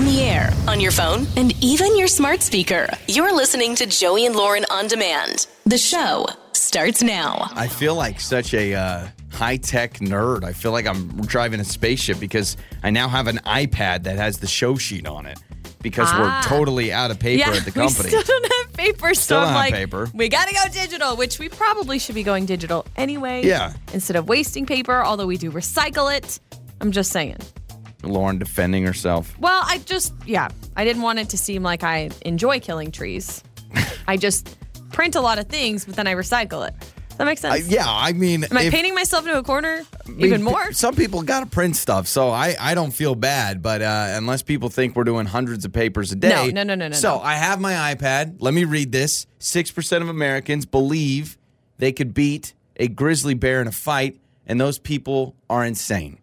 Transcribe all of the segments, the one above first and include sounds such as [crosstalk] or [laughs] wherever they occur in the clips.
on the air, on your phone, and even your smart speaker. You're listening to Joey and Lauren on demand. The show starts now. I feel like such a uh, high tech nerd. I feel like I'm driving a spaceship because I now have an iPad that has the show sheet on it because Ah. we're totally out of paper at the company. We still don't have paper, so Still I'm don't have like, paper. we gotta go digital, which we probably should be going digital anyway. Yeah. Instead of wasting paper, although we do recycle it. I'm just saying. Lauren defending herself. Well, I just, yeah, I didn't want it to seem like I enjoy killing trees. I just print a lot of things, but then I recycle it. Does that make sense? I, yeah, I mean, Am I if- painting myself into a corner I mean, even more? Some people got to print stuff, so I, I don't feel bad. But uh, unless people think we're doing hundreds of papers a day, No, no, no, no, no, So no. I have my iPad. Let me read this. Six percent of Americans believe they could beat a grizzly bear in a fight, and those people are insane,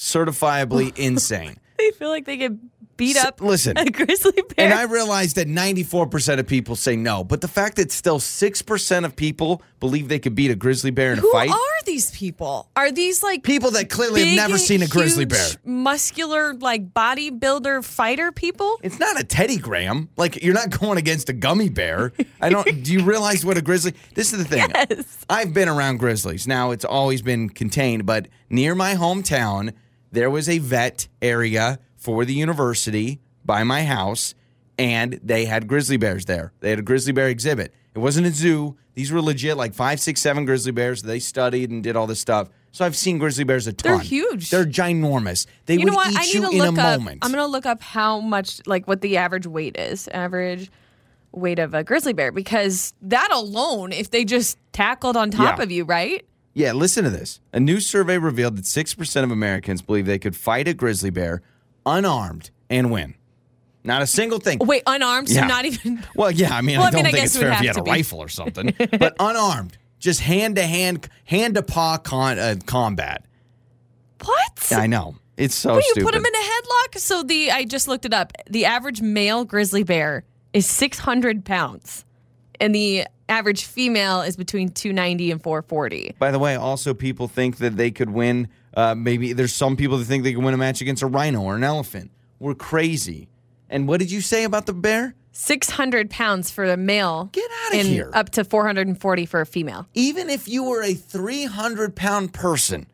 certifiably [laughs] insane. They feel like they get beat S- up listen, a grizzly bear. And I realize that 94% of people say no, but the fact that still 6% of people believe they could beat a grizzly bear in a fight. Who are these people? Are these like people that clearly have never seen a grizzly huge, bear. muscular, like bodybuilder fighter people? It's not a Teddy Graham. Like you're not going against a gummy bear. I don't. [laughs] do you realize what a grizzly? This is the thing. Yes. I've been around grizzlies. Now it's always been contained, but near my hometown there was a vet area for the university by my house, and they had grizzly bears there. They had a grizzly bear exhibit. It wasn't a zoo. These were legit, like five, six, seven grizzly bears. They studied and did all this stuff. So I've seen grizzly bears a ton. They're huge. They're ginormous. They You would know what? eat I need you to in look a up. moment. I'm gonna look up how much, like, what the average weight is. Average weight of a grizzly bear, because that alone, if they just tackled on top Yeah. of you, right? Yeah, listen to this. A new survey revealed that 6% of Americans believe they could fight a grizzly bear unarmed and win. Not a single thing. Wait, unarmed, so Yeah. not even. [laughs] Well, yeah, I mean, Well, I I don't mean, I think it's fair if have you had a be. rifle or [laughs] something, but unarmed, just hand to hand, hand to paw con- uh, combat. What? I know. It's so Wait, you put them in a headlock? So the I just looked it up. The average male grizzly bear is 600 pounds, and the average female is between 290 and 440. By the way, also people think that they could win. Uh, maybe there's some people that think they could win a match against a rhino or an elephant. We're crazy. And what did you say about the bear? 600 pounds for a male. Get outta and here. Up to 440 for a female. even if you were a 300 pound person,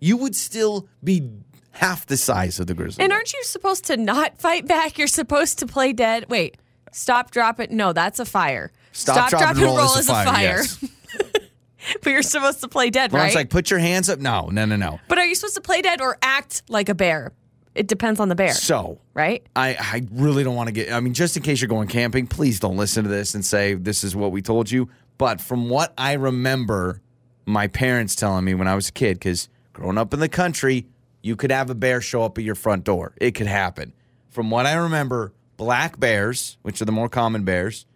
you would still be half the size of the grizzly. And aren't you supposed to not fight back? You're supposed to play dead. Wait, stop, drop it. No, that's a fire. Stop, drop, and roll, is a fire. yes. [laughs] but you're supposed to play dead, Lauren's right? like, put your hands up. No, no, no, no. but are you supposed to play dead or act like a bear? It depends on the bear, So right? I, I really don't want to get. I mean, just in case you're going camping, please don't listen to this and say this is what we told you. But from what I remember, my parents telling me when I was a kid, because growing up in the country, you could have a bear show up at your front door. It could happen. From what I remember, black bears, which are the more common bears,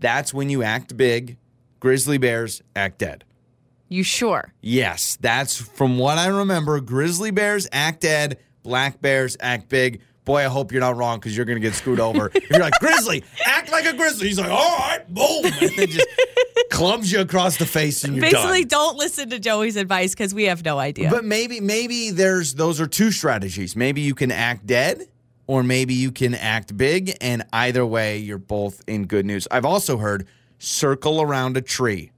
that's when you act big. Grizzly bears act dead. You sure? Yes, that's from what I remember. Grizzly bears act dead, black bears act big. Boy, I hope you're not wrong because you're going to get screwed over. [laughs] if you're like, Grizzly, act like a grizzly. He's like, all right, boom. And then just [laughs] clubs you across the face and you're Basically, done. don't listen to Joey's advice because we have no idea. But maybe, maybe there's those are two strategies. Maybe you can act dead or maybe you can act big. And either way, you're both in good news. I've also heard circle around a tree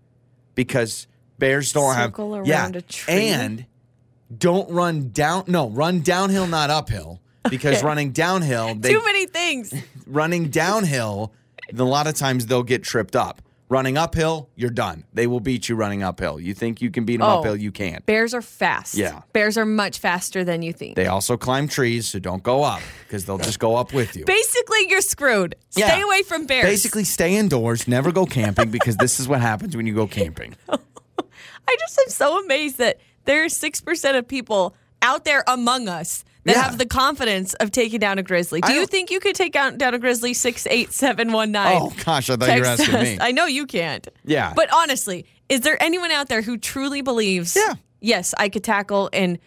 because bears don't Circle have around yeah, a tree? and don't run down. No, run downhill, not uphill. Because Okay. running downhill, they Too many things. [laughs] running downhill, a lot of times they'll get tripped up. Running uphill, you're done. They will beat you running uphill. You think you can beat them Oh. uphill, you can't. Bears are fast. Yeah. Bears are much faster than you think. They also climb trees, so don't go up because they'll just go up with you. Basically, you're screwed. Stay away from bears. Basically, stay indoors, never go camping because this is what happens when you go camping. [laughs] I just am so amazed that there are 6% of people out there among us that Yeah. have the confidence of taking down a grizzly. Do you think you could take down, down a grizzly 68719? Oh, gosh, I thought you were asking us. me. I know you can't. Yeah. But honestly, is there anyone out there who truly believes, Yeah. yes, I could tackle and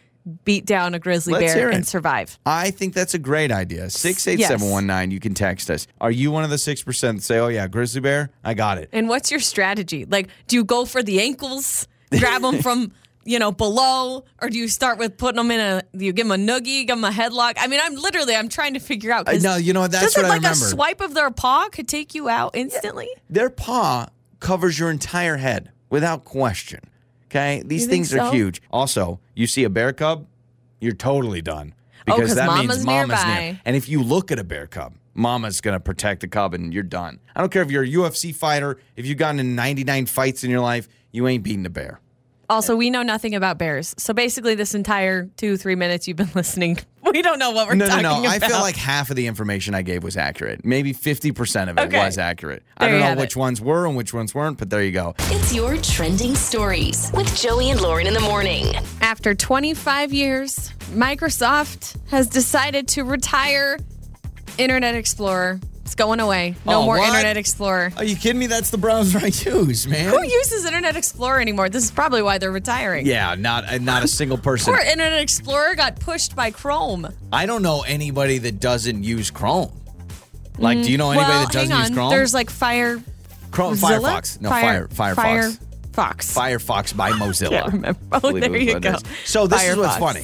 beat down a grizzly Let's bear and survive? I think that's a great idea. 68719, you can text us. Are you one of the 6% that say, oh, yeah, grizzly bear? I got it. And what's your strategy? Like, do you go for the ankles, grab them [laughs] from you know, below, or do you start with putting them in a? Do you give them a noogie, give them a headlock? I mean, I'm literally I'm trying to figure out. Uh, no, you know what, that's doesn't what I like remember. a swipe of their paw could take you out instantly. Their paw covers your entire head without question. Okay, these You things are huge. Also, you see a bear cub, you're totally done Oh, that mama's means mama's nearby. near. And if you look at a bear cub, mama's gonna protect the cub, and you're done. I don't care if you're a UFC fighter, if you've gotten in 99 fights in your life, you ain't beating a bear. Also, we know nothing about bears, so basically, this entire two three minutes you've been [laughs] listening, we don't know what we're talking about. No, no, no. about. I feel like half of the information I gave was accurate. Maybe 50% of it Okay. was accurate. I don't you know which it. ones were and which ones weren't, but there you go. It's your trending stories with Joey and Lauren in the morning. After 25 years, Microsoft has decided to retire Internet Explorer. It's going away. No Oh, more what? Internet Explorer. Are you kidding me? That's the browser [laughs] I use, man. Who uses Internet Explorer anymore? This is probably why they're retiring. Yeah, not uh, not a single person. Poor Internet Explorer got pushed by Chrome. I don't know anybody that doesn't use Chrome. Like, do you know anybody well, that doesn't hang on. use Chrome? There's like Fire. Chrome, Zilla? Firefox. No, Fire, Firefox. Firefox. Firefox by [laughs] Mozilla. Can't remember. Oh, there was you go. is. So this is what's funny.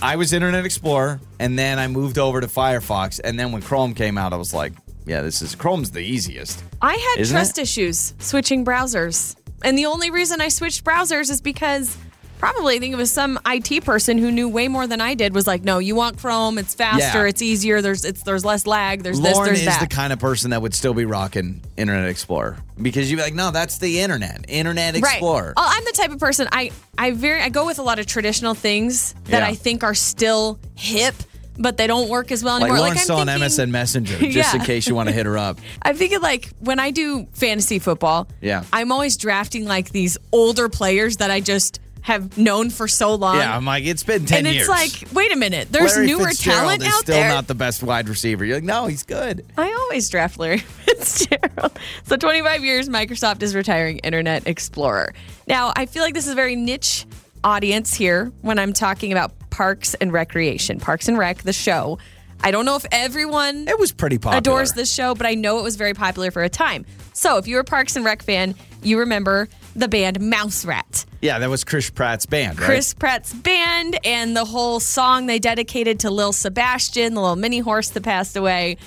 I was Internet Explorer, and then I moved over to Firefox, and then when Chrome came out, I was like, "Yeah, this is Chrome's the easiest." I had Isn't trust it? issues switching browsers. And the only reason I switched browsers is because probably I think it was some IT person who knew way more than I did was like, no, you want Chrome, it's faster, Yeah. it's easier, there's it's there's less lag, there's this, Lauren there's is that. the kind of person that would still be rocking Internet Explorer because you'd be like, "No, that's the internet, Internet Explorer." Right. Oh, I'm the type of person I I very I go with a lot of traditional things that Yeah. I think are still hip, but they don't work as well Like anymore. Lauren's I'm still on MSN Messenger, [laughs] just in case you want to hit her up. [laughs] I'm thinking like when I do fantasy football, Yeah. I'm always drafting like these older players that I just have known for so long. Yeah, I'm like, it's been ten and it's years. like, wait a minute, there's Larry newer Fitzgerald talent out still there. not the best wide receiver. You're like, no, he's good. I always draft Larry [laughs] Fitzgerald. So 25 years, Microsoft is retiring Internet Explorer. Now, I feel like this is a very niche audience here when I'm talking about Parks and Recreation. Parks and Rec, the show. I don't know if everyone It was pretty popular. adores this show, but I know it was very popular for a time. So if you're a Parks and Rec fan, you remember the band Mouse Rat. Yeah, that was Chris Pratt's band, right? Chris Pratt's band and the whole song they dedicated to Lil Sebastian, the little mini horse that passed away.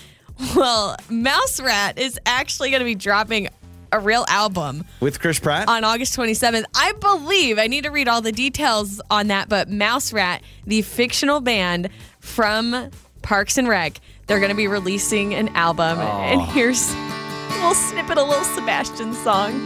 Well, Mouse Rat is actually going to be dropping a real album with Chris Pratt. on August 27th. I believe, I need to read all the details on that, but Mouse Rat, the fictional band from Parks and Rec, they're going to be releasing an album. And here's a little snippet of little Sebastian song.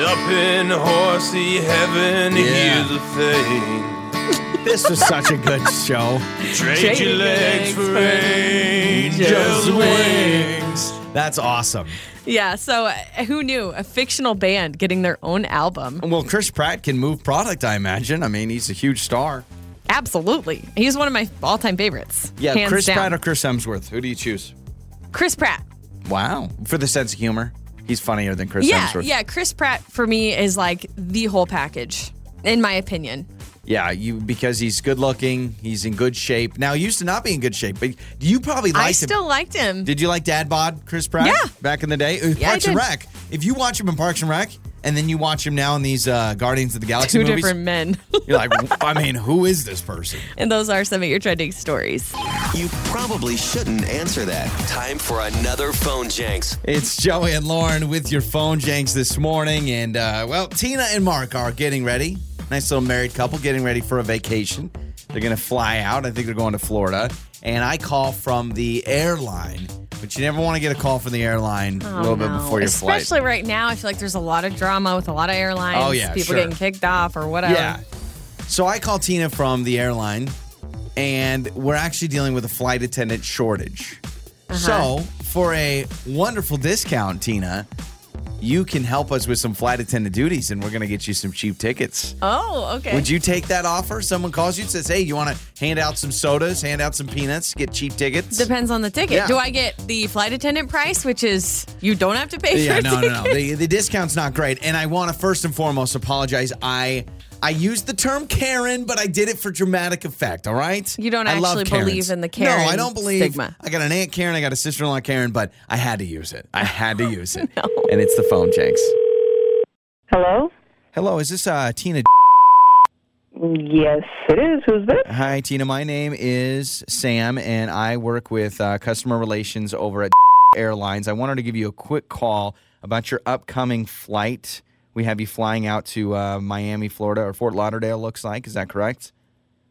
Up in horsey heaven, Yeah. here's a thing. this was such a good show. Trade your legs for angels' wings. That's awesome. Yeah, so uh, who knew? A fictional band getting their own album. Well, Chris Pratt can move product, I imagine. I mean, he's a huge star. Absolutely. He's one of my all time favorites. Yeah, hands Chris down. Pratt or Chris Hemsworth? Who do you choose? Chris Pratt. Wow, for the sense of humor, he's funnier than Chris Yeah, Hemsworth. yeah. Chris Pratt for me is like the whole package, in my opinion. Yeah, you because he's good looking, he's in good shape. Now, he used to not be in good shape, but you probably liked I him. still liked him. Did you like Dad Bod, Chris Pratt? Yeah. Back in the day? Uh, Yeah, I Parks and. Rec. If you watch him in Parks and Rec, and then you watch him now in these uh, Guardians of the Galaxy Two movies, different men. [laughs] you're like, I mean, who is this person? and those are some of your trending stories. You probably shouldn't answer that. Time for another phone Jenks. It's Joey and Lauren with your phone Jenks this morning. And, uh, well, Tina and Mark are getting ready. Nice little married couple getting ready for a vacation. They're going to fly out. I think they're going to Florida. And I call from the airline, but you never want to get a call from the airline a little bit Oh, before your flight. Especially right now, I feel like there's a lot of drama with a lot of airlines. Oh, yeah, people sure. getting kicked off or whatever. Yeah. So I call Tina from the airline, and we're actually dealing with a flight attendant shortage. Uh-huh. So for a wonderful discount, Tina, you can help us with some flight attendant duties, and we're going to get you some cheap tickets. Oh, okay. Would you take that offer? Someone calls you and says, "Hey, you want to hand out some sodas, hand out some peanuts, get cheap tickets?" Depends on the ticket. Yeah. Do I get the flight attendant price, which is you don't have to pay Yeah, for a no, no, no. [laughs] The, the discount's not great, and I want to first and foremost apologize. I I used the term Karen, but I did it for dramatic effect. All right. You don't I actually Karens. believe in the Karen. No, I don't believe. stigma. I got an aunt Karen, I got a sister-in-law Karen, but I had to use it. I had to [laughs] use it, no. and it's the phone, Jenks. Hello? Hello, is this uh, Tina? Yes, it is. Who's this? Hi, Tina. My name is Sam, and I work with uh, customer relations over at [laughs] Airlines. I wanted to give you a quick call about your upcoming flight. We have you flying out to uh, Miami, Florida, or Fort Lauderdale, looks like. Is that correct?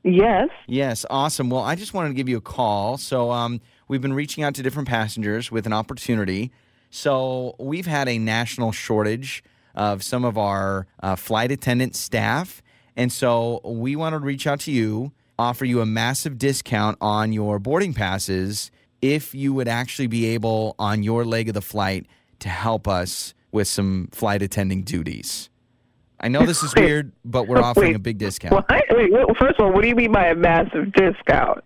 Yes. Yes, awesome. Well, I just wanted to give you a call. So, um, we've been reaching out to different passengers with an opportunity. So, we've had a national shortage of some of our uh, flight attendant staff. And so, we wanted to reach out to you, offer you a massive discount on your boarding passes if you would actually be able, on your leg of the flight, to help us with some flight attending duties. I know this is Wait. weird, but we're [laughs] offering Wait. a big discount. What? Wait, first of all, what do you mean by a massive discount?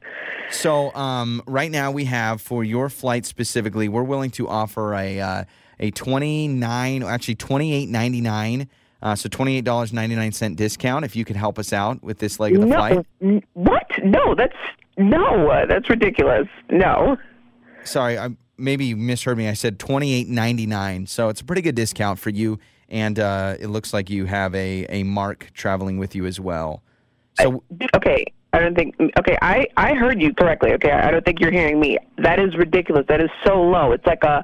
So um, right now we have for your flight specifically, we're willing to offer a uh, a twenty nine, actually twenty eight ninety nine. Uh, so twenty eight dollars ninety nine cent discount if you could help us out with this leg of the no. flight. n- What? No, that's no. uh, That's ridiculous. No. Sorry, I maybe you misheard me. I said twenty eight ninety nine. So it's a pretty good discount for you, and uh, it looks like you have a a mark traveling with you as well. So Okay. I don't think. Okay, I I heard you correctly. Okay, I don't think you're hearing me. That is ridiculous. That is so low. It's like a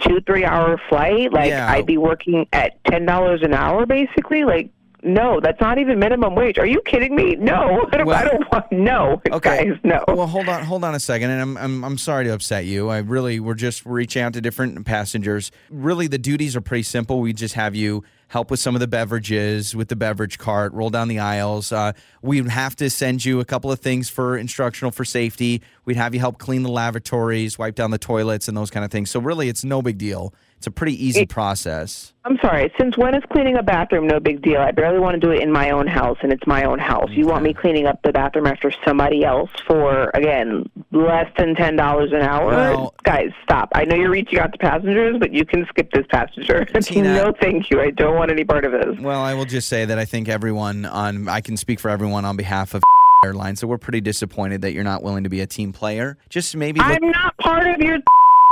two three hour flight. Like Yeah. I'd be working at ten dollars an hour, basically. Like no, that's not even minimum wage. Are you kidding me? No, [laughs] I don't, Well- I don't want. No, [laughs] Okay. guys, no. Well, hold on, hold on a second, and I'm, I'm I'm sorry to upset you. I really we're just reaching out to different passengers. Really, the duties are pretty simple. We just have you help with some of the beverages with the beverage cart, roll down the aisles. Uh, we'd have to send you a couple of things for instructional for safety. We'd have you help clean the lavatories, wipe down the toilets, and those kind of things. So really, it's no big deal. It's a pretty easy process. I'm sorry. Since when is cleaning a bathroom no big deal? I barely want to do it in my own house, and it's my own house. You want me cleaning up the bathroom after somebody else for again less than ten dollars an hour? Well- Guys, stop. I know you're reaching out to passengers, but you can skip this passenger. [laughs] Tina- no, thank you. I don't want any part of this. Well, I will just say that I think everyone on I can speak for everyone on behalf of [laughs] airlines. So we're pretty disappointed that you're not willing to be a team player. Just maybe look, I'm not part of your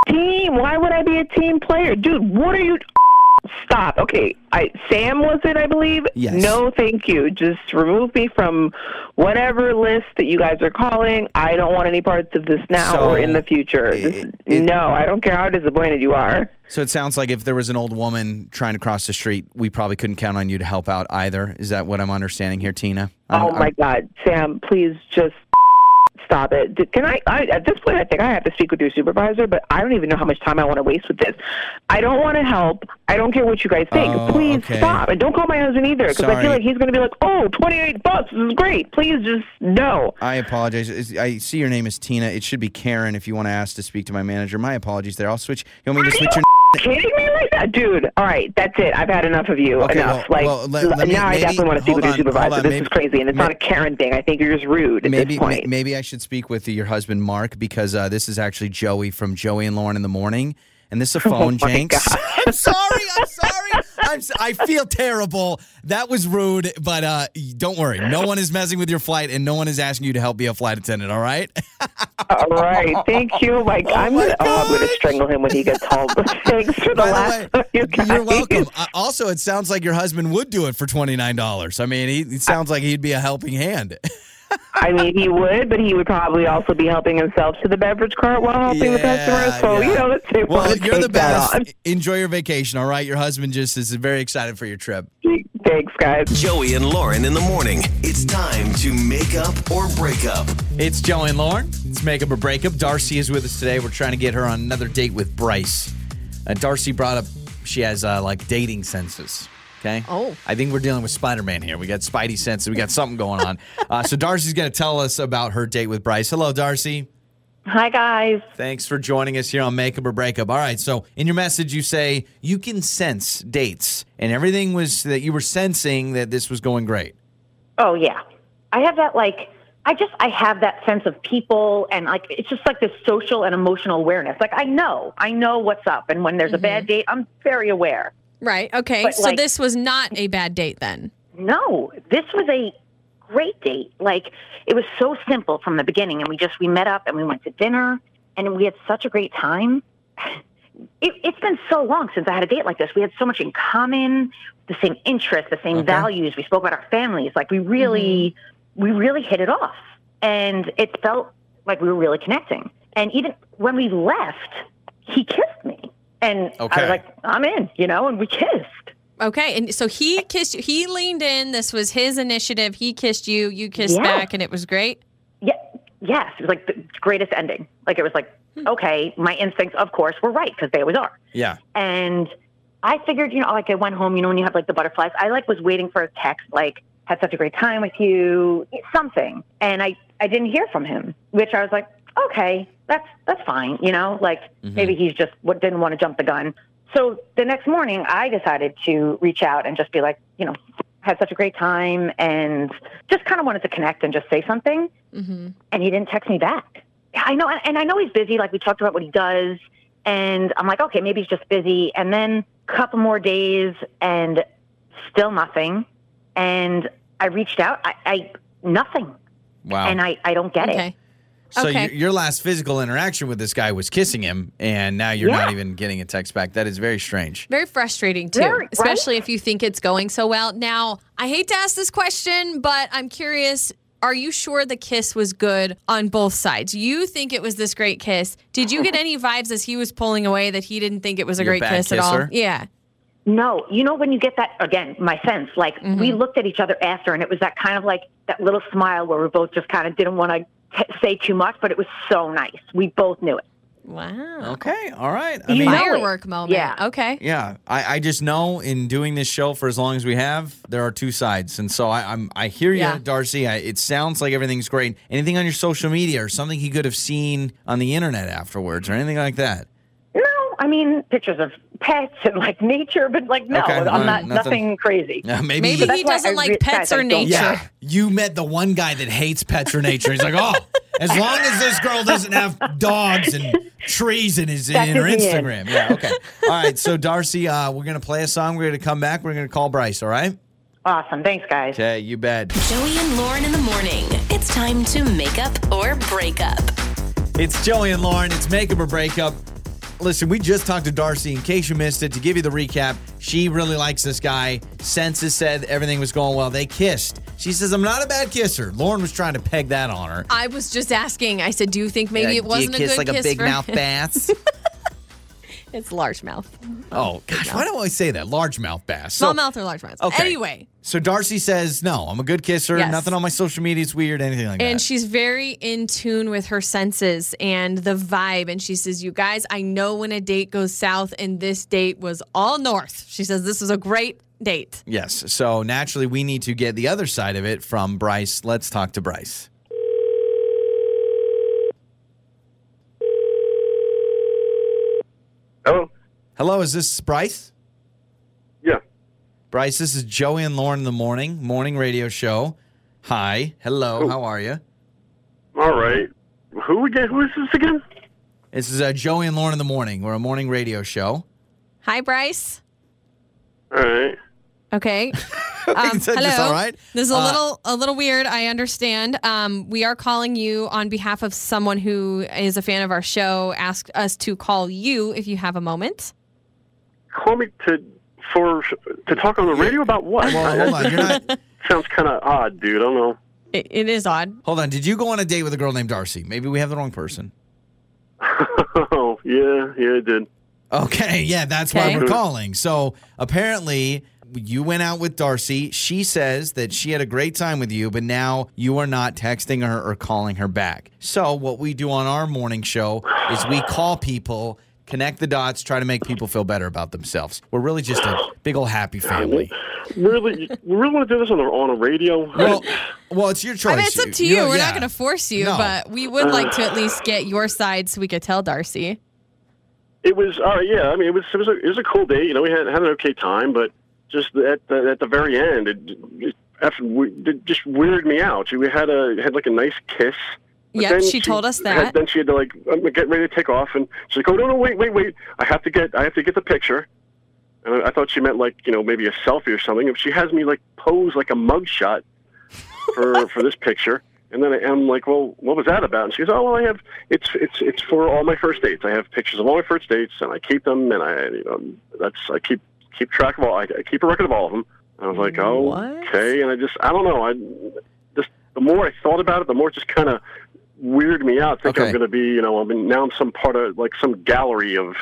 team. Why would I be a team player, dude? What are you? [laughs] Stop. Okay, I Sam was it, I believe. Yes. No, thank you. Just remove me from whatever list that you guys are calling. I don't want any parts of this now So, or in the future. This- it- it- no, I don't care how disappointed you are. So it sounds like if there was an old woman trying to cross the street, we probably couldn't count on you to help out either. Is that what I'm understanding here, Tina? I'm- oh I'm- my God, Sam, please just stop it. Can I, I? At this point, I think I have to speak with your supervisor, but I don't even know how much time I want to waste with this. I don't want to help. I don't care what you guys think. Oh, please okay. stop, and don't call my husband either, because I feel like he's going to be like, "Oh, 28 bucks, this is great. Please just no." I apologize. I see your name is Tina. It should be Karen if you want to ask to speak to my manager. My apologies there. I'll switch. You want me to switch you your kidding me like that, dude? All right, that's it. I've had enough of you. Okay, enough. well- like well, let- let me- now, I definitely want to speak with your on, supervisor. on, this maybe- is crazy, and it's may- not a Karen thing. I think you're just rude at maybe this point. maybe I should speak with your husband Mark because uh, this is actually Joey from Joey and Lauren in the morning, and this is a [laughs] phone Oh Jenks. [laughs] I'm sorry. I'm sorry. I'm, I feel terrible. That was rude, but uh, don't worry. No one is messing with your flight, and no one is asking you to help be a flight attendant. All right. All right, thank you. Like I'm gonna, oh, I'm gonna strangle him when he gets home. [laughs] Thanks for the By last. the way, you guys. you're welcome. Uh, also, it sounds like your husband would do it for twenty nine dollars. I mean, he, it sounds like he'd be a helping hand. [laughs] I mean, he would, but he would probably also be helping himself to the beverage cart while helping the customers. So yeah. you know, let's say Well, wanna you're the take that best. Enjoy your vacation. All right. Your husband just is very excited for your trip. Thanks, guys. Joey and Lauren in the morning. It's time to make up or break up. It's Joey and Lauren. It's make up or break up. Darcy is with us today. We're trying to get her on another date with Bryce. Uh, Darcy brought up she has uh, like dating senses. Okay. Oh. I think we're dealing with Spider Man here. We got Spidey senses. We got something going on. Uh, so Darcy's going to tell us about her date with Bryce. Hello, Darcy. Hi, guys. Thanks for joining us here on Makeup or Breakup. All right. So in your message, you say you can sense dates, and everything was that you were sensing that this was going great. Oh, yeah. I have that, like, I just, I have that sense of people and, like, it's just like this social and emotional awareness. Like, I know, I know what's up. And when there's a bad date, I'm very aware. Right. Okay. But, so like- this was not a bad date then. No, this was a great date. Like, it was so simple from the beginning. And we just, we met up and we went to dinner and we had such a great time. [sighs] it, it's been so long since I had a date like this. We had so much in common, the same interests, the same Okay. values. We spoke about our families. Like we really, mm-hmm. we really hit it off, and it felt like we were really connecting. And even when we left, he kissed me, and I was like, "I'm in," you know, and we kissed. Okay, and so he kissed you. He leaned in. This was his initiative. He kissed you. You kissed Yeah. back, and it was great. Yeah, yes, it was like the greatest ending. Like it was like, hmm. okay, my instincts, of course, were right because they always are. Yeah. And I figured, you know, like I went home, you know, when you have like the butterflies, I like was waiting for a text, like had such a great time with you, something. And I, I didn't hear from him, which I was like, okay, that's, that's fine. You know, like maybe he's just what didn't want to jump the gun. So the next morning I decided to reach out and just be like, you know, had such a great time and just kind of wanted to connect and just say something. Mm-hmm. And he didn't text me back. I know, and I know he's busy. Like we talked about what he does, and I'm like, okay, maybe he's just busy. And then a couple more days, and still nothing. And I reached out, I, I nothing, Wow. and I, I don't get Okay. it. So okay. your, your last physical interaction with this guy was kissing him, and now you're not even getting a text back. That is very strange. Very frustrating too, Very, right? especially if you think it's going so well. Now, I hate to ask this question, but I'm curious. Are you sure the kiss was good on both sides? You think it was this great kiss. Did you get [laughs] any vibes as he was pulling away that he didn't think it was a You're great bad kiss at all? Yeah. No, you know when you get that again, my sense. Like we Mm-hmm. looked at each other after, and it was that kind of like that little smile where we both just kind of didn't want to t- say too much, but it was so nice. We both knew it. Wow. Okay. All right. I You mean, Firework moment. Yeah. Okay. yeah, I, I just know in doing this show for as long as we have, there are two sides, and so I, I'm I hear you, Yeah. Darcy. I, it sounds like everything's great. Anything on your social media or something he could have seen on the internet afterwards, or anything like that? No, I mean pictures of pets and like nature, but like no, Okay, I'm not nothing- nothing crazy. Yeah, maybe. Maybe he doesn't like re- pets or nature. Yeah, you met the one guy that hates pets or nature. He's like, oh, as long as this girl doesn't have dogs and trees in his in her did me. Instagram. Yeah, okay. All right, so Darcy, uh, we're gonna play a song. We're gonna come back. We're gonna call Bryce. All right. Awesome, thanks guys. Okay, you bet. Joey and Lauren in the morning. It's time to make up or break up. It's Joey and Lauren. It's makeup or breakup. Listen, we just talked to Darcy. In case you missed it, to give you the recap, she really likes this guy. Census said everything was going well. They kissed. She says, I'm not a bad kisser. Lauren was trying to peg that on her. I was just asking. I said, do you think maybe Yeah, it wasn't do you a kiss good like kiss a big mouth bass? [laughs] It's large mouth. oh, gosh, why do I say that? Largemouth bass. Small So- mouth or large mouth. Okay. Anyway, So Darcy says, no, I'm a good kisser. Yes. Nothing on my social media is weird, anything like and that. And she's very in tune with her senses and the vibe. And she says, You guys, I know when a date goes south, and this date was all north. She says, This was a great date. yes. So naturally, we need to get the other side of it from Bryce. Let's talk to Bryce. Hello. Hello, is this Bryce? Yeah. Bryce, this is Joey and Lauren in the morning, morning radio show. Hi. Hello. Oh. How are you? All right. Who again? Who is this again? This is uh, Joey and Lauren in the morning. We're a morning radio show. Hi, Bryce. All right. Okay. [laughs] Um, Is hello. just all right? This is a Uh, little a little weird. I understand. Um, we are calling you on behalf of someone who is a fan of our show. Asked us to call you if you have a moment. Call me to for to talk on the radio about what? Well, hold on. You're not. [laughs] Sounds kind of odd, dude. I don't know. It, it is odd. Hold on. Did you go on a date with a girl named Darcy? Maybe we have the wrong person. [laughs] oh, yeah, yeah, I did. Okay, yeah, that's why we're calling. So apparently, you went out with Darcy. She says that she had a great time with you, but now you are not texting her or calling her back. So, what we do on our morning show is we call people, connect the dots, try to make people feel better about themselves. We're really just a big old happy family. Really, we really want to do this on the on a radio? Well, well, it's your choice. I mean, it's up to you. know, We're yeah. not going to force you, No. but we would like to at least get your side so we could tell Darcy. it was. Uh, yeah, I mean, it was. It was a. It was a cool day. You know, we had had an okay time, but just at the at the very end, it, it, it just weirded me out. We had a had like a nice kiss. Yep, then she told us had- that. then she had to like um, get ready to take off, and she's like, "Oh no, no, wait, wait, wait! I have to get, I have to get the picture." And I, I thought she meant like you know maybe a selfie or something. If she has me like pose like a mugshot for [laughs] for this picture, And then I, I'm like, well, what was that about? And she goes, oh, well, I have it's it's it's for all my first dates. I have pictures of all my first dates, and I keep them, and I you know that's I keep keep track of all. I, I keep a record of all of them. I was like, oh, What? okay. And I just I don't know. I just the more I thought about it, the more it just kind of weirded me out. Thinking Okay. I'm going to be, you know, I mean, now I'm some part of like some gallery of.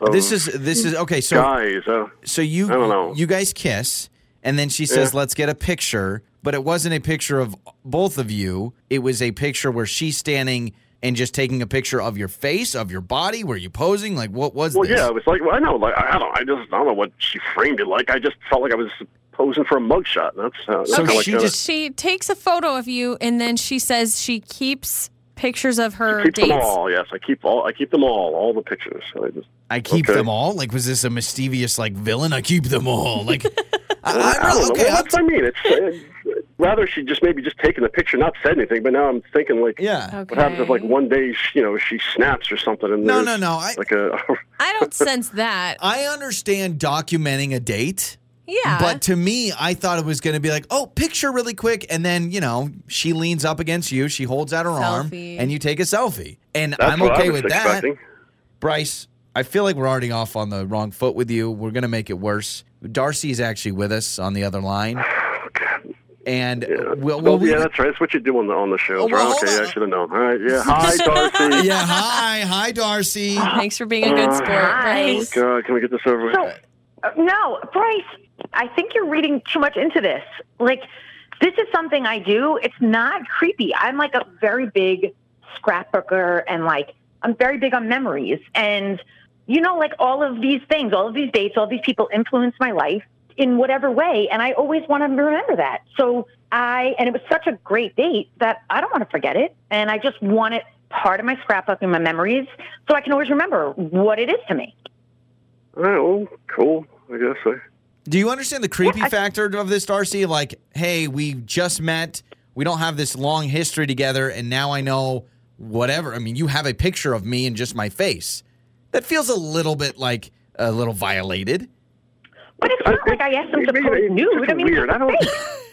of This is this is okay. So guys. Uh, so you I don't know. you guys kiss, and then she says, Yeah. "Let's get a picture." But it wasn't a picture of both of you. It was a picture where she's standing and just taking a picture of your face, of your body. Were you posing? Like what was well, this? yeah, it was like well, I know, like I don't, I just I don't know what she framed it like. I just felt like I was posing for a mugshot. That's uh, So kinda like she kinda- just- She takes a photo of you and then she says she keeps pictures of her keep dates. them all. Yes, I keep all. I keep them all. All the pictures. So I just. I keep Okay. them all. Like was this a mischievous like villain? I keep them all. Like [laughs] I, I I, don't know. okay. Well, I'm that's what I mean. It's uh, rather she just maybe just taken the picture, not said anything. But now I'm thinking like, yeah. Okay. what happens if like one day she, you know she snaps or something? And No, there's no, no. I Like a [laughs] I don't sense that. I understand documenting a date. Yeah. But to me, I thought it was going to be like, oh, picture really quick. And then, you know, she leans up against you, she holds out her arm, and you take a selfie. And that's I'm okay with expecting. that. Bryce, I feel like we're already off on the wrong foot with you. We're going to make it worse. Darcy is actually with us on the other line. And Yeah. we'll, Oh, we'll yeah, that's right. That's what you do on the on the show. Oh, well, right? Okay, on. I should have known. All right. Yeah. [laughs] Hi, Darcy. [laughs] yeah, hi. Hi, Darcy. Thanks for being a good sport, Hi. Bryce. God, can we get this over with? So, uh, no, Bryce, I think you're reading too much into this. Like, this is something I do. It's not creepy. I'm like a very big scrapbooker and like, I'm very big on memories. And, you know, like all of these things, all of these dates, all these people influence my life in whatever way. And I always want to remember that. So I, and it was such a great date that I don't want to forget it. And I just want it part of my scrapbook and my memories so I can always remember what it is to me. All right. Well, cool. I guess I. Do you understand the creepy Yeah, I- factor of this, Darcy? Like, hey, we just met. We don't have this long history together, and now I know whatever. I mean, you have a picture of me and just my face. That feels a little bit like a little violated. But it's not like I asked them to Maybe post it's nude. I mean, weird. I don't.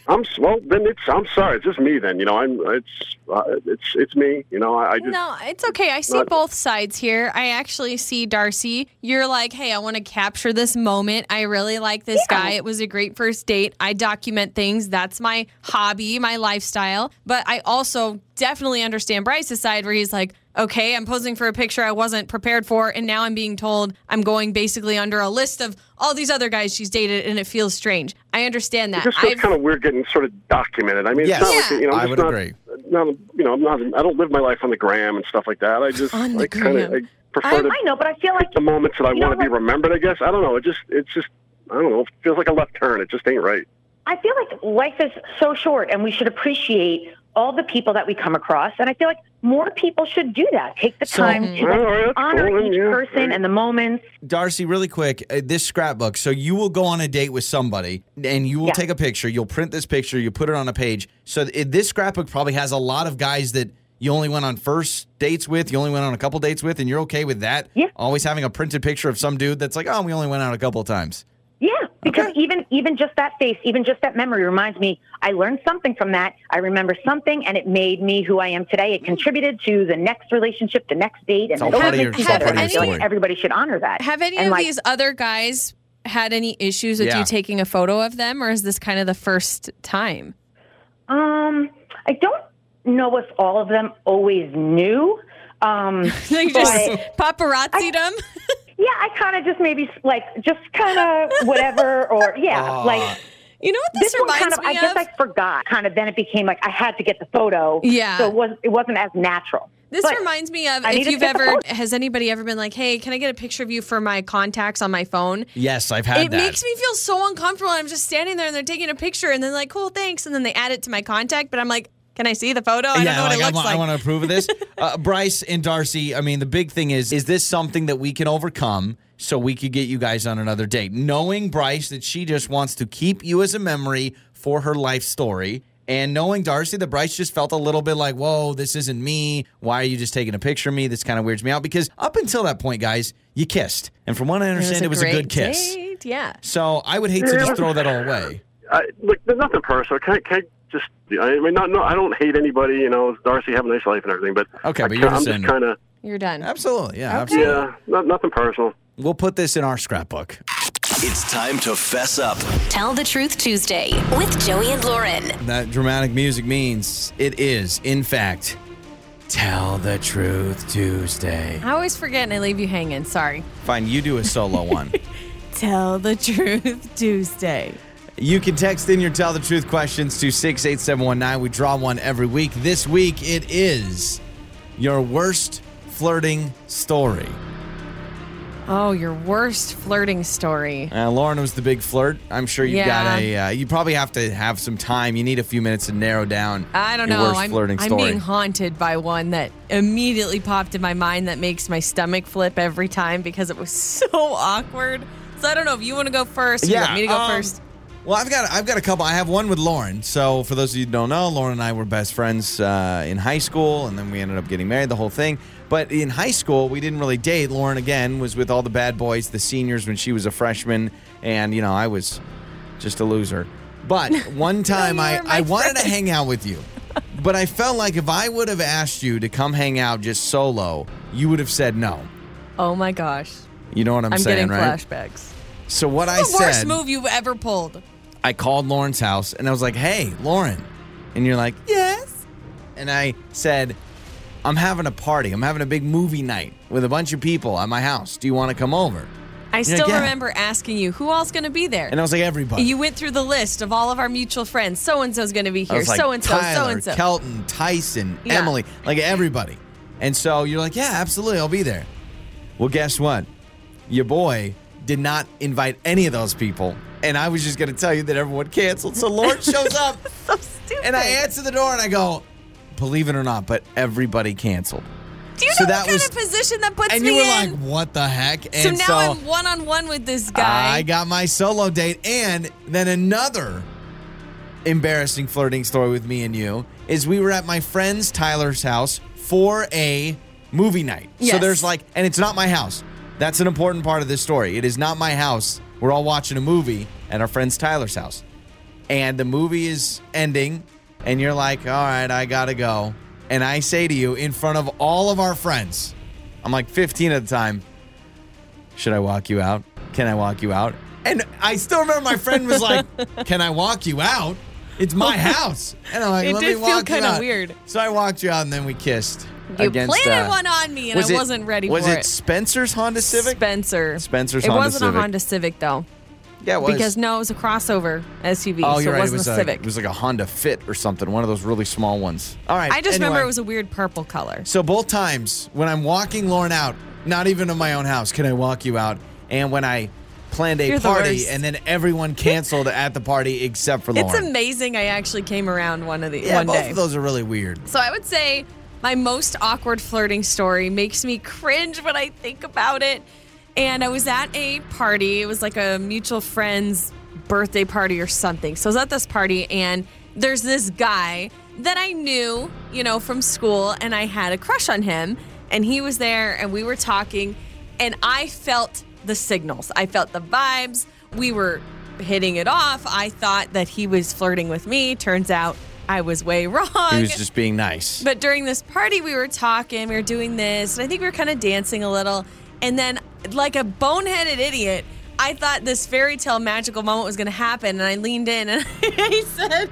I'm well. Then it's. I'm sorry. It's just me. Then you know. I'm. It's. Uh, it's. It's me. You know. I, I just. No, it's okay. I see Not- both sides here. I actually see Darcy. You're like, hey, I want to capture this moment. I really like this guy. It was a great first date. I document things. That's my hobby, my lifestyle. But I also definitely understand Bryce's side where he's like, okay, I'm posing for a picture I wasn't prepared for. And now I'm being told I'm going basically under a list of all these other guys she's dated. And it feels strange. I understand that. It that. just feels kind of weird getting sort of documented. I mean, Yes. it's not like Yeah. you know. I'm I would not, agree. Not, you know, I'm not. I don't live my life on the gram and stuff like that. I just On the like kind of. I gram. prefer I, to I know, but I feel like the moments that I want to be remembered. I guess I don't know. It just. It's just. I don't know. It feels like a left turn. It just ain't right. I feel like life is so short, and we should appreciate all the people that we come across. And I feel like more people should do that. Take the So- time to All right, that's honor cool, each yeah, person and the moments. Darcy, really quick, uh, this scrapbook. So you will go on a date with somebody and you will Yeah. take a picture. You'll print this picture, you put it on a page. So th- this scrapbook probably has a lot of guys that you only went on first dates with, you only went on a couple dates with, and you're okay with that? Yeah. Always having a printed picture of some dude that's like, oh, we only went out a couple of times. Yeah, because Okay. even even just that face, even just that memory reminds me I learned something from that. I remember something, and it made me who I am today. It contributed to the next relationship, the next date, and It's all part all of your- makes it's all part of your story. everybody should honor that. Have any And, of like, these other guys had any issues with Yeah. you taking a photo of them, or is this kind of the first time? Um, I don't know if all of them always knew. Um, [laughs] Like just paparazzi them? [laughs] Yeah, I kind of just maybe like just kind of [laughs] whatever, or yeah, like You know what this, this one reminds kind of. me I guess of? I forgot. Kind of then it became like I had to get the photo. Yeah. So it was it wasn't as natural. This But reminds me of I if to you've get the ever has anybody ever been like, "Hey, can I get a picture of you for my contacts on my phone?" Yes, I've had it that. makes me feel so uncomfortable. I'm just standing there and they're taking a picture and then like, "Cool, thanks," and then they add it to my contact, but I'm like, "Can I see the photo? I don't know what like, it I, looks want, like." I want to approve of this. [laughs] uh, Bryce and Darcy, I mean, the big thing is, is this something that we can overcome so we could get you guys on another date? Knowing Bryce that she just wants to keep you as a memory for her life story. And knowing Darcy that Bryce just felt a little bit like, whoa, this isn't me. Why are you just taking a picture of me? This kind of weirds me out. Because up until that point, guys, you kissed. And from what I understand, it was a, great good kiss. date, Yeah. So I would hate to just throw that all away. I, look, there's nothing personal. Can I, can I just I mean, not no, I don't hate anybody. You know, Darcy have a nice life and everything, but Okay, I but you're ca- I'm just just kind of You're done. Absolutely. Yeah. Okay. Absolutely. yeah, not, nothing personal. We'll put this in our scrapbook. It's time to fess up. Tell the Truth Tuesday with Joey and Lauren. That dramatic music means it is, in fact, Tell the Truth Tuesday. I always forget and I leave you hanging. Sorry. Fine, you do a solo one. [laughs] Tell the Truth Tuesday. You can text in your Tell the Truth questions to 68719. We draw one every week. This week it is your worst flirting story. Oh, your worst flirting story. Uh, Lauren was the big flirt. I'm sure you've got a. Uh, you probably have to have some time. You need a few minutes to narrow down. I don't your know. Worst I'm, flirting I'm being haunted by one that immediately popped in my mind that makes my stomach flip every time because it was [laughs] so awkward. So I don't know if you want to go first. Or you want me to go um, first. Well, I've got I've got a couple. I have one with Lauren. So for those of you who don't know, Lauren and I were best friends uh, in high school, and then we ended up getting married. The whole thing. But in high school, we didn't really date. Lauren again was with all the bad boys, the seniors when she was a freshman, and you know I was just a loser. But [laughs] one time you I I wanted to hang out with you. But I felt like if I would have asked you to come hang out just solo, you would have said no. Oh my gosh. You know what I'm, I'm saying, getting right? flashbacks. So what I the said worst move you've ever pulled. I called Lauren's house and I was like, hey, Lauren. And you're like, yes. And I said, I'm having a party. I'm having a big movie night with a bunch of people at my house. Do you want to come over? I You're still like, "Yeah." remember asking you who all's going to be there. And I was like, everybody. you went through the list of all of our mutual friends. So and so's going to be I here. was like, So and so. So Tyler, and so. Kelton, Tyson, Yeah. Emily, like everybody. And so you're like, yeah, absolutely, I'll be there. Well, guess what? Your boy did not invite any of those people. And I was just going to tell you that everyone canceled. So Lauren [laughs] shows up. So stupid. And I answer the door and I go, believe it or not, but everybody canceled. Do you so know that what kind was- of position that puts And me you were in? like, what the heck? so And now I'm one on one with this guy. I got my solo date. And then another embarrassing flirting story with me and you is we were at my friend's Tyler's house for a movie night. So there's like, and it's not my house. That's an important part of this story. It is not my house. We're all watching a movie at our friend's Tyler's house. And the movie is ending, and you're like, all right, I gotta go. And I say to you in front of all of our friends, I'm like 15 at the time, should I walk you out? Can I walk you out? And I still remember my friend was like, [laughs] Can I walk you out? It's my [laughs] house. And I'm like, It Let did me feel walk you kinda weird. So I walked you out and then we kissed. You against, planted uh, one on me and I it- wasn't ready was for it Was it. Spencer's Honda Civic? Spencer. Spencer's It Honda Civic. It wasn't a Honda Civic though, yeah, it was. because no, it was a crossover SUV, oh, so you're it right. wasn't it was a a, Civic. It was like a Honda Fit or something, one of those really small ones. All right. I just remember it was a weird purple color. So both times when I'm walking Lauren out, not even in my own house, can I walk you out? And when I planned a You're party and then everyone canceled at the party except for Lauren. It's amazing I actually came around one of the Yeah, one both day. of those are really weird. So I would say my most awkward flirting story makes me cringe when I think about it. And I was at a party. It was like a mutual friend's birthday party or something. So I was at this party and there's this guy that I knew, you know, from school and I had a crush on him and he was there and we were talking and I felt the signals. I felt the vibes. We were hitting it off. I thought that he was flirting with me. Turns out I was way wrong. [laughs] He was just being nice. But during this party, we were talking, we were doing this, and I think we were kind of dancing a little. And then, like a boneheaded idiot, I thought this fairy tale magical moment was going to happen. And I leaned in and [laughs] I said,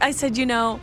I said, you know,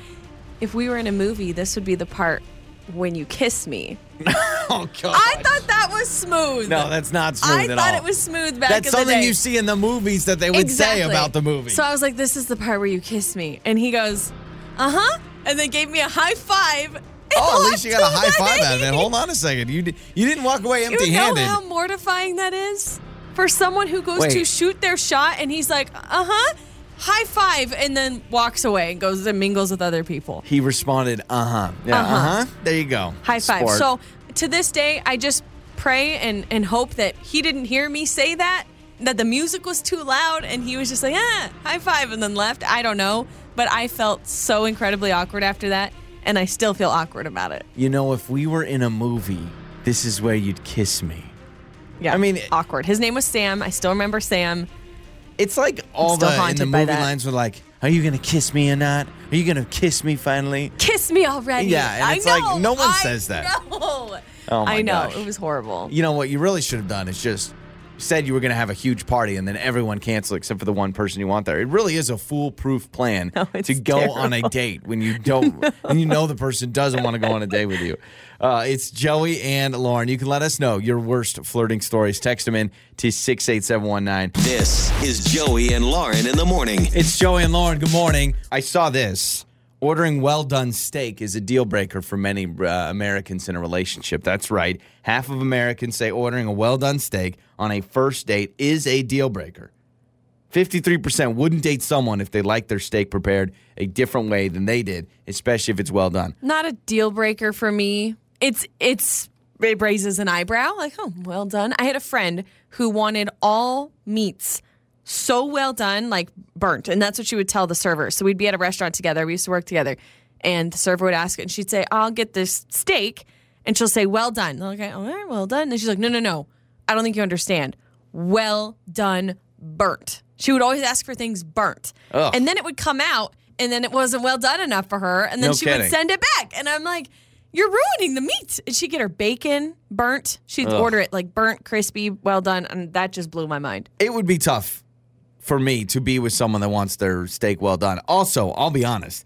if we were in a movie, this would be the part when you kiss me. [laughs] oh god. I thought that was smooth. no, that's not smooth I at thought it was smooth back That's in the something you see in the movies that they would Exactly. say about the movie. So I was like, this is the part where you kiss me. And he goes, uh huh. And then gave me a high five. [laughs] oh, at least [laughs] you got a high five out of it. Hold on a second. You you didn't walk away empty-handed. You know how mortifying that is? For someone who goes Wait. to shoot their shot and he's like, uh huh, high five, and then walks away and goes and mingles with other people. he responded, "Uh-huh." Yeah, Uh-huh. uh-huh. There you go. High five. Sport. So to this day, I just pray and, and hope that he didn't hear me say that, that the music was too loud, and he was just like, ah, high five, and then left. I don't know. But I felt so incredibly awkward after that, and I still feel awkward about it. you know, if we were in a movie, this is where you'd kiss me. Yeah. I mean- awkward. His name was Sam. I still remember Sam. It's like all still the in the by movie that. lines were like, Are you gonna kiss me or not? Are you gonna kiss me finally? Kiss me already. Yeah, and I it's like, no one I says that. know. Oh my I know. gosh. It was horrible. You know what you really should have done is just said you were going to have a huge party and then everyone cancel except for the one person you want there. It really is a foolproof plan [laughs] No, to go on a date when you don't when you know the person doesn't want to go on a date with you. Uh, it's Joey and Lauren. You can let us know your worst flirting stories. Text them in to 68719. This is Joey and Lauren in the morning. It's Joey and Lauren. Good morning. I saw this. Ordering well done steak is a deal breaker for many uh, Americans in a relationship. That's right. Half of Americans say ordering a well done steak on a first date is a deal breaker. 53% wouldn't date someone if they liked their steak prepared a different way than they did, especially if it's well done. Not a deal breaker for me. It's it's it raises an eyebrow. Like, oh, well done. I had a friend who wanted all meats so well done, like burnt, and that's what she would tell the server. So we'd be at a restaurant together. We used to work together, and the server would ask, and she'd say, "I'll get this steak," and she'll say, "Well done." Like, okay, all right, well done. And she's like, "No, no, no, I don't think you understand. Well done, burnt." She would always ask for things burnt, Ugh. and then it would come out, and then it wasn't well done enough for her, and then No she kidding. would send it back, and I'm like. You're ruining the meat. And she'd get her bacon burnt. She'd order it like burnt, crispy, well done. And that just blew my mind. It would be tough for me to be with someone that wants their steak well done. Also, I'll be honest,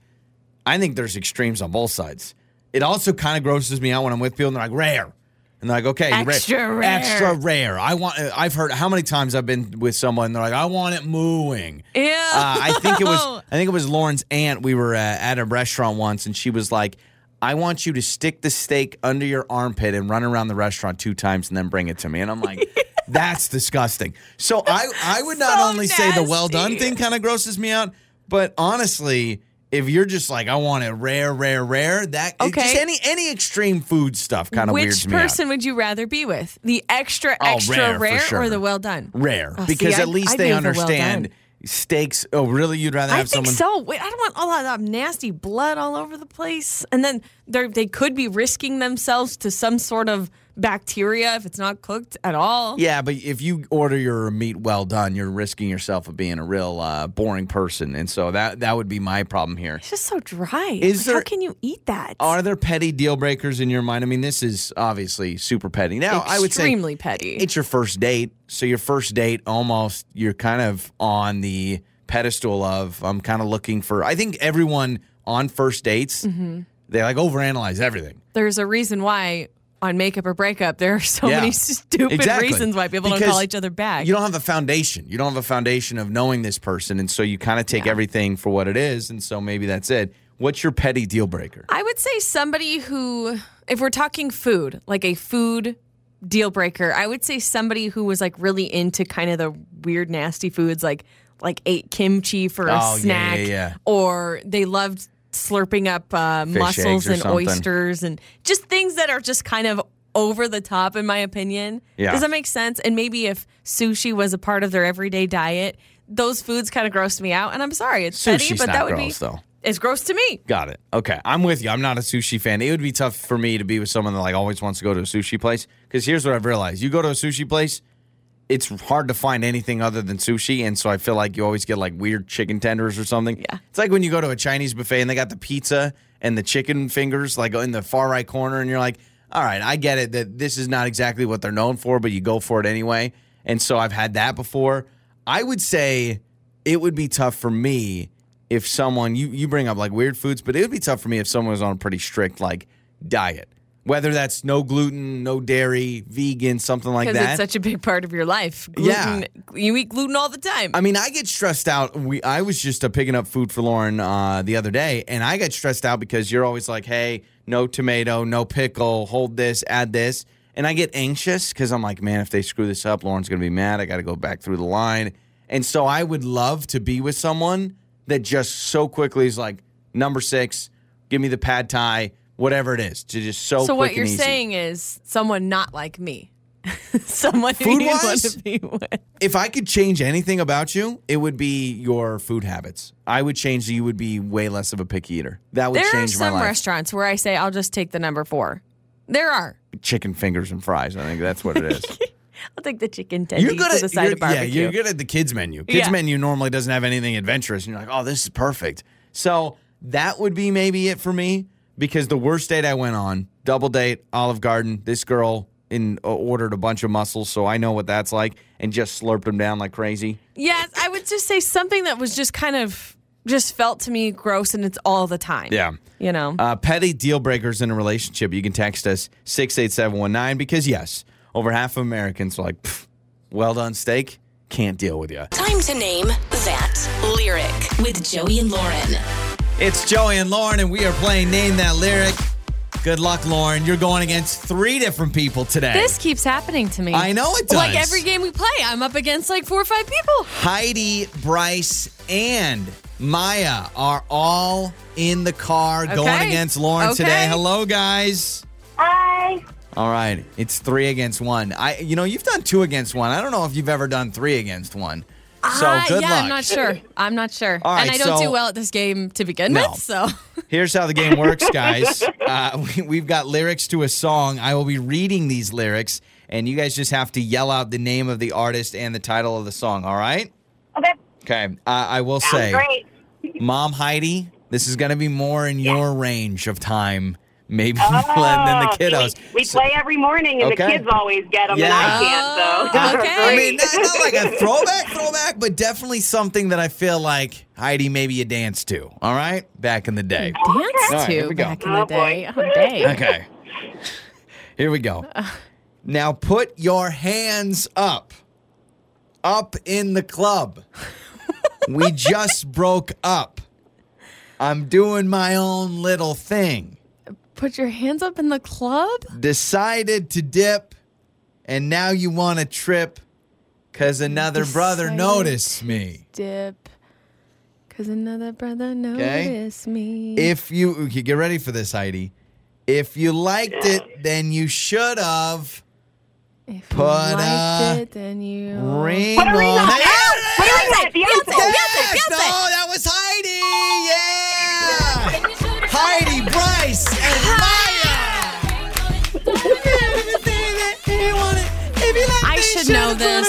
I think there's extremes on both sides. It also kind of grosses me out when I'm with people and they're like rare. And they're like, okay, ra- Extra rare. extra rare. I want. I've heard how many times I've been with someone. and They're like, I want it mooing. Yeah. Uh, I think it was. [laughs] I think it was Lauren's aunt. We were uh, at a restaurant once, and she was like, "I want you to stick the steak under your armpit and run around the restaurant two times, and then bring it to me." And I'm like, [laughs] "That's disgusting." So I, I would not So only say the well done thing kind of grosses me out, but honestly. If you're just like I want it rare, rare, rare, that Okay. just any any extreme food stuff kind of Which weirds me out. person would you rather be with? The extra, Oh, extra rare, rare, sure. or the well done? Rare, Oh, see, because at I'd- least I'd they be with the well understand done. steaks. Oh, really? You'd rather I think someone? so. Wait, I don't want all that nasty blood all over the place. And then they they could be risking themselves to some sort of bacteria if it's not cooked at all. Yeah, but if you order your meat well done, you're risking yourself of being a real uh, boring person, and so that that would be my problem here. It's just so dry. Is Like, there- how can you eat that? Are there petty deal breakers in your mind? I mean, this is obviously super petty. Now, I would say Extremely petty. it's your first date, so your first date almost you're kind of on the pedestal of I'm kind of looking for. I think everyone on first dates Mm-hmm. they like overanalyze everything. There's a reason why on makeup or breakup there are so Yeah. many [laughs] stupid Exactly. reasons why people don't call each other back. You don't have a foundation. You don't have a foundation of knowing this person, and so you kind of take Yeah. everything for what it is, and so maybe that's it. What's your petty deal breaker? I would say somebody who, if we're talking food, like a food deal breaker, I would say somebody who was like really into kind of the weird, nasty foods, like like ate kimchi for a Oh, snack, yeah. or they loved slurping up uh, mussels and something. oysters, and just things that are just kind of over the top, in my opinion. Yeah. Does that make sense? And maybe if sushi was a part of their everyday diet, those foods kind of grossed me out. And I'm sorry, it's petty, but that would gross, be though. it's gross to me. Got it. Okay, I'm with you. I'm not a sushi fan. It would be tough for me to be with someone that like always wants to go to a sushi place. Because here's what I've realized: you go to a sushi place, it's hard to find anything other than sushi, and so I feel like you always get like weird chicken tenders or something. Yeah. it's like when you go to a Chinese buffet and they got the pizza and the chicken fingers like in the far right corner, and you're like, all right, I get it that this is not exactly what they're known for, but you go for it anyway. And so I've had that before. I would say it would be tough for me if someone you you bring up like weird foods, but it would be tough for me if someone was on a pretty strict like diet. Whether that's no gluten, no dairy, vegan, something like that. it's such a big part of your life. Yeah. You eat gluten all the time. I mean, I get stressed out. We I was just uh, picking up food for Lauren uh, the other day, and I got stressed out because you're always like, "Hey, no tomato, no pickle, hold this, add this," and I get anxious because I'm like, "Man, if they screw this up, Lauren's gonna be mad. I got to go back through the line." And so I would love to be with someone that just so quickly is like, "Number six, give me the pad thai, whatever it is," to just so. so what you're easy. saying is someone not like me. [laughs] someone who you want Food-wise? to be with. If I could change anything about you, it would be your food habits. I would change that you would be way less of a picky eater. That would There are change my some restaurants where I say I'll just take the number four. There are. Chicken fingers and fries. I think that's what it is. [laughs] I'll take the chicken tendies You're good at a side you're- of barbecue. Yeah, you're good at the kids menu. Kids Yeah. menu normally doesn't have anything adventurous, and you're like, oh, this is perfect. So that would be maybe it for me because the worst date I went on, double date, Olive Garden. This girl in uh, ordered a bunch of mussels, so I know what that's like, and just slurped them down like crazy. Yes, I would just say something that was just kind of just felt to me gross and it's all the time. Yeah. You know. Uh, petty deal breakers in a relationship. You can text us six eight seven one nine because yes, over half of Americans are like, well done steak, can't deal with you. Time to name that lyric with Joey and Lauren. It's Joey and Lauren, and we are playing Name That Lyric. Good luck, Lauren. You're going against three different people today. this keeps happening to me. I know it does. Like every game we play, I'm up against like four or five people. Heidi, Bryce, and Maya are all in the car going against Lauren Okay. today. Hello, guys. Hi. All right, it's three against one. I, you know, you've done two against one. I don't know if you've ever done three against one. So Ah, good yeah, luck. I'm not sure. I'm not sure. All and I don't so- do well at this game to begin No. with. So [laughs] Here's how the game works, guys. Uh, [laughs] we, we've got lyrics to a song. I will be reading these lyrics, and you guys just have to yell out the name of the artist and the title of the song. All right? Okay. Okay. Uh, I will Sounds say, great. Mom Heidi, this is going to be more in your range of time, maybe oh, [laughs] than than the Oh, kiddos. We, we So- play every morning, and Okay. the kids always get them, and Yeah. I can't. So Oh, [laughs] okay. I mean, [laughs] not, not like a throwback, throwback, but definitely something that I feel like Heidi maybe you danced to. All right, back in the day. dance All right, to here we go. back in oh, the Oh, boy. day. Oh, dang. Okay. Here we go. Uh. Now put your hands up. Up in the club. we just broke up. I'm doing my own little thing. Put your hands up in the club. Decided to dip, and now you want to trip because another brother noticed me. Dip. Cause another brother noticed me. If you okay, get ready for this, Heidi. If you liked it, then you should have If you put liked a it, then you ring Put a ring on on it. it. Put a ring on it. Beyonce. Yes! No, that was Heidi. Yeah. Should know this.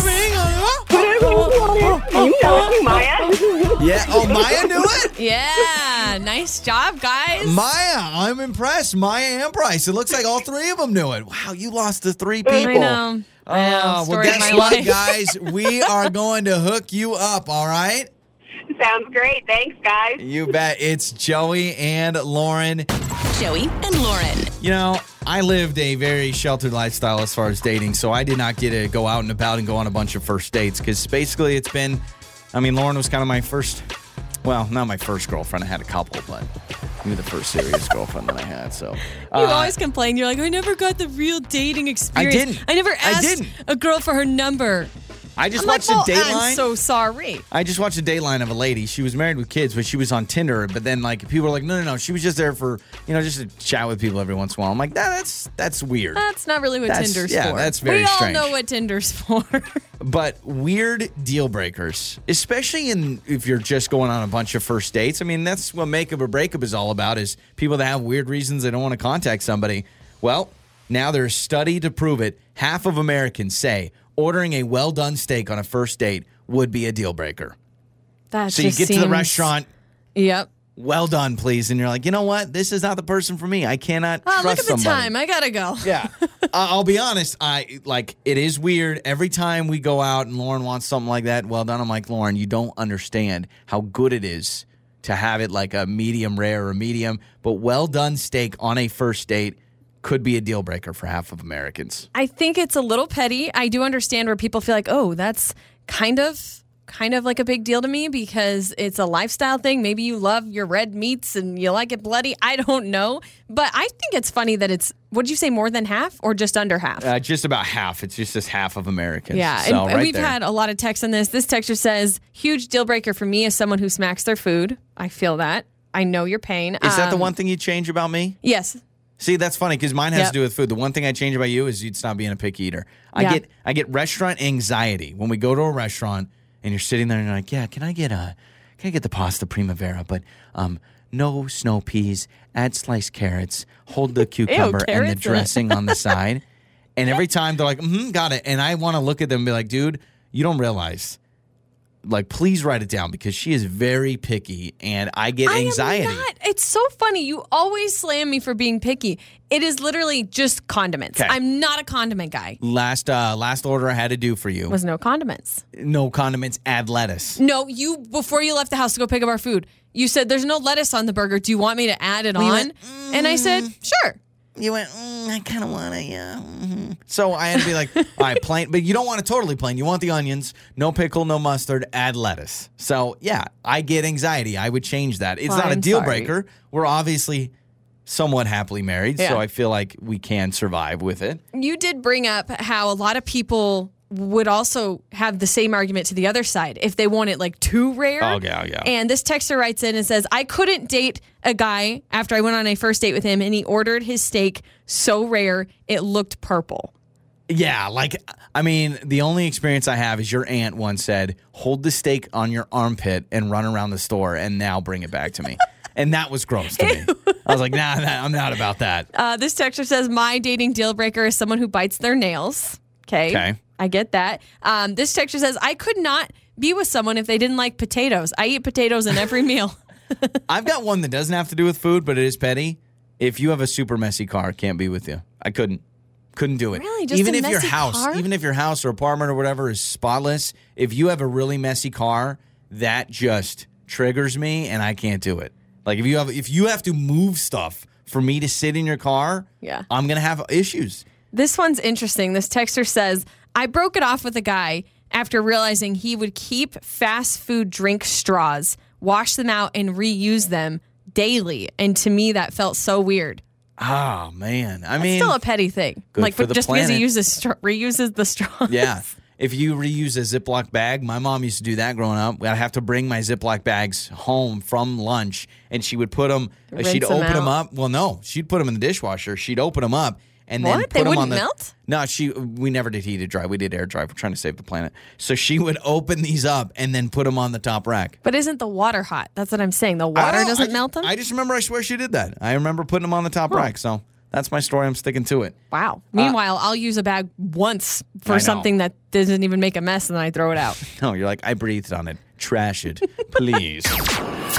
You know it, Maya. Yeah. Oh, Maya knew it. Yeah, nice job, guys. Maya, I'm impressed. Maya and Bryce. It looks like all three of them knew it. Wow, you lost to three people. I know. I know. Oh, well, Story of guess what, life. guys? [laughs] We are going to hook you up, all right? Sounds great. Thanks, guys. You bet. It's Joey and Lauren. Joey and Lauren. You know, I lived a very sheltered lifestyle as far as dating, so I did not get to go out and about and go on a bunch of first dates because basically it's been, I mean, Lauren was kind of my first, well, not my first girlfriend. I had a couple, but maybe the first serious girlfriend that I had. So You uh, always complain. You're like, I never got the real dating experience. I didn't. I never I asked didn't. a girl for her number. I just I'm watched like, a well, Dateline. I'm so sorry. I just watched a Dateline of a lady. She was married with kids, but she was on Tinder. But then, like, people were like, "No, no, no." She was just there for, you know, just to chat with people every once in a while. I'm like, nah, "That's that's weird." That's not really what That's- Tinder's yeah, for. that's very strange. We all know what Tinder's for. [laughs] but weird deal breakers, especially in if you're just going on a bunch of first dates. I mean, that's what makeup or breakup is all about: is people that have weird reasons they don't want to contact somebody. Well, now there's a study to prove it. Half of Americans say ordering a well done steak on a first date would be a deal breaker. That So you get to the restaurant, Yep. well done, please, and you're like, you know what? This is not the person for me. I cannot Oh, trust look at the somebody. time. I gotta go. Yeah. [laughs] I- I'll be honest. I like it is weird. Every time we go out and Lauren wants something like that, well done. I'm like, Lauren, you don't understand how good it is to have it like a medium rare or medium, but well done steak on a first date could be a deal breaker for half of Americans. I think it's a little petty. I do understand where people feel like, oh, that's kind of kind of like a big deal to me because it's a lifestyle thing. Maybe you love your red meats and you like it bloody. I don't know. But I think it's funny that it's would you say more than half or just under half? Uh, just about half. It's just this half of Americans. Yeah, So, and, and we've there. had a lot of texts on this. This texture says, "Huge deal breaker for me is someone who smacks their food." I feel that. I know your pain. Is that the Um, one thing you change about me? Yes. See, that's funny because mine has Yep. to do with food. The one thing I change about you is you'd stop being a picky eater. I Yeah. get I get restaurant anxiety when we go to a restaurant and you're sitting there and you're like, yeah, can I get a can I get the pasta primavera, but um no snow peas, add sliced carrots, hold the cucumber and the carrots in [laughs] it. dressing on the side. And every time they're like, mm-hmm, got it. And I want to look at them and be like, dude, you don't realize. Like, please write it down because she is very picky and I get I am anxiety. not. It's so funny. You always slam me for being picky. It is literally just condiments. 'Kay. I'm not a condiment guy. Last uh last order I had to do for you. Was no condiments. no condiments, add lettuce. No, you before you left the house to go pick up our food, you said there's no lettuce on the burger. Do you want me to add it on? went, and I said, sure. You went, mm, I kind of want to, yeah. mhm." So I had to be like, all right, plain, but you don't want it totally plain. You want the onions, no pickle, no mustard, add lettuce. So yeah, I get anxiety. I would change that. It's not a I'm deal sorry. breaker. We're obviously somewhat happily married, Yeah. so I feel like we can survive with it. You did bring up how a lot of people would also have the same argument to the other side if they want it like too rare. Oh, yeah, yeah. And this texter writes in and says, I couldn't date a guy after I went on a first date with him and he ordered his steak so rare it looked purple. Yeah, like I mean, the only experience I have is your aunt once said, "Hold the steak on your armpit and run around the store, and now bring it back to me." [laughs] and that was gross to me. [laughs] I was like, "Nah, nah I'm not about that." Uh, this texter says, My dating deal breaker is someone who bites their nails. Okay. Okay. I get that. Um, this texture says, I could not be with someone if they didn't like potatoes. I eat potatoes in every [laughs] meal. [laughs] I've got one that doesn't have to do with food, but it is petty. If you have a super messy car, can't be with you. I couldn't. Couldn't do it. Really? Just even a if your messy house, car? even if your house or apartment or whatever is spotless, if you have a really messy car, that just triggers me and I can't do it. Like if you have if you have to move stuff for me to sit in your car, Yeah. I'm gonna have issues. This one's interesting. This texter says, I broke it off with a guy after realizing he would keep fast food drink straws, wash them out, and reuse them daily. And to me, that felt so weird. Oh man. I mean Still a petty thing. like for but the just because he uses stra- reuses the straws. Yeah. If you reuse a Ziploc bag, my mom used to do that growing up. I'd have to bring my Ziploc bags home from lunch, and she would put them. Rinse she'd them open them up. Well, no, she'd put them in the dishwasher. She'd open them up and then What? put They them on wouldn't the. melt? No, she. We never did heated dry. We did air dry. We're trying to save the planet. So she would open these up and then put them on the top rack. But isn't the water hot? That's what I'm saying. The I water don't- doesn't I- melt them? I just remember. I swear she did that. I remember putting them on the top rack. So that's my story. I'm sticking to it. wow. Uh, Meanwhile, I'll use a bag once I for something that doesn't even make a mess and then I throw it out. [laughs] No, you're like I breathed on it. Trash it, please. [laughs]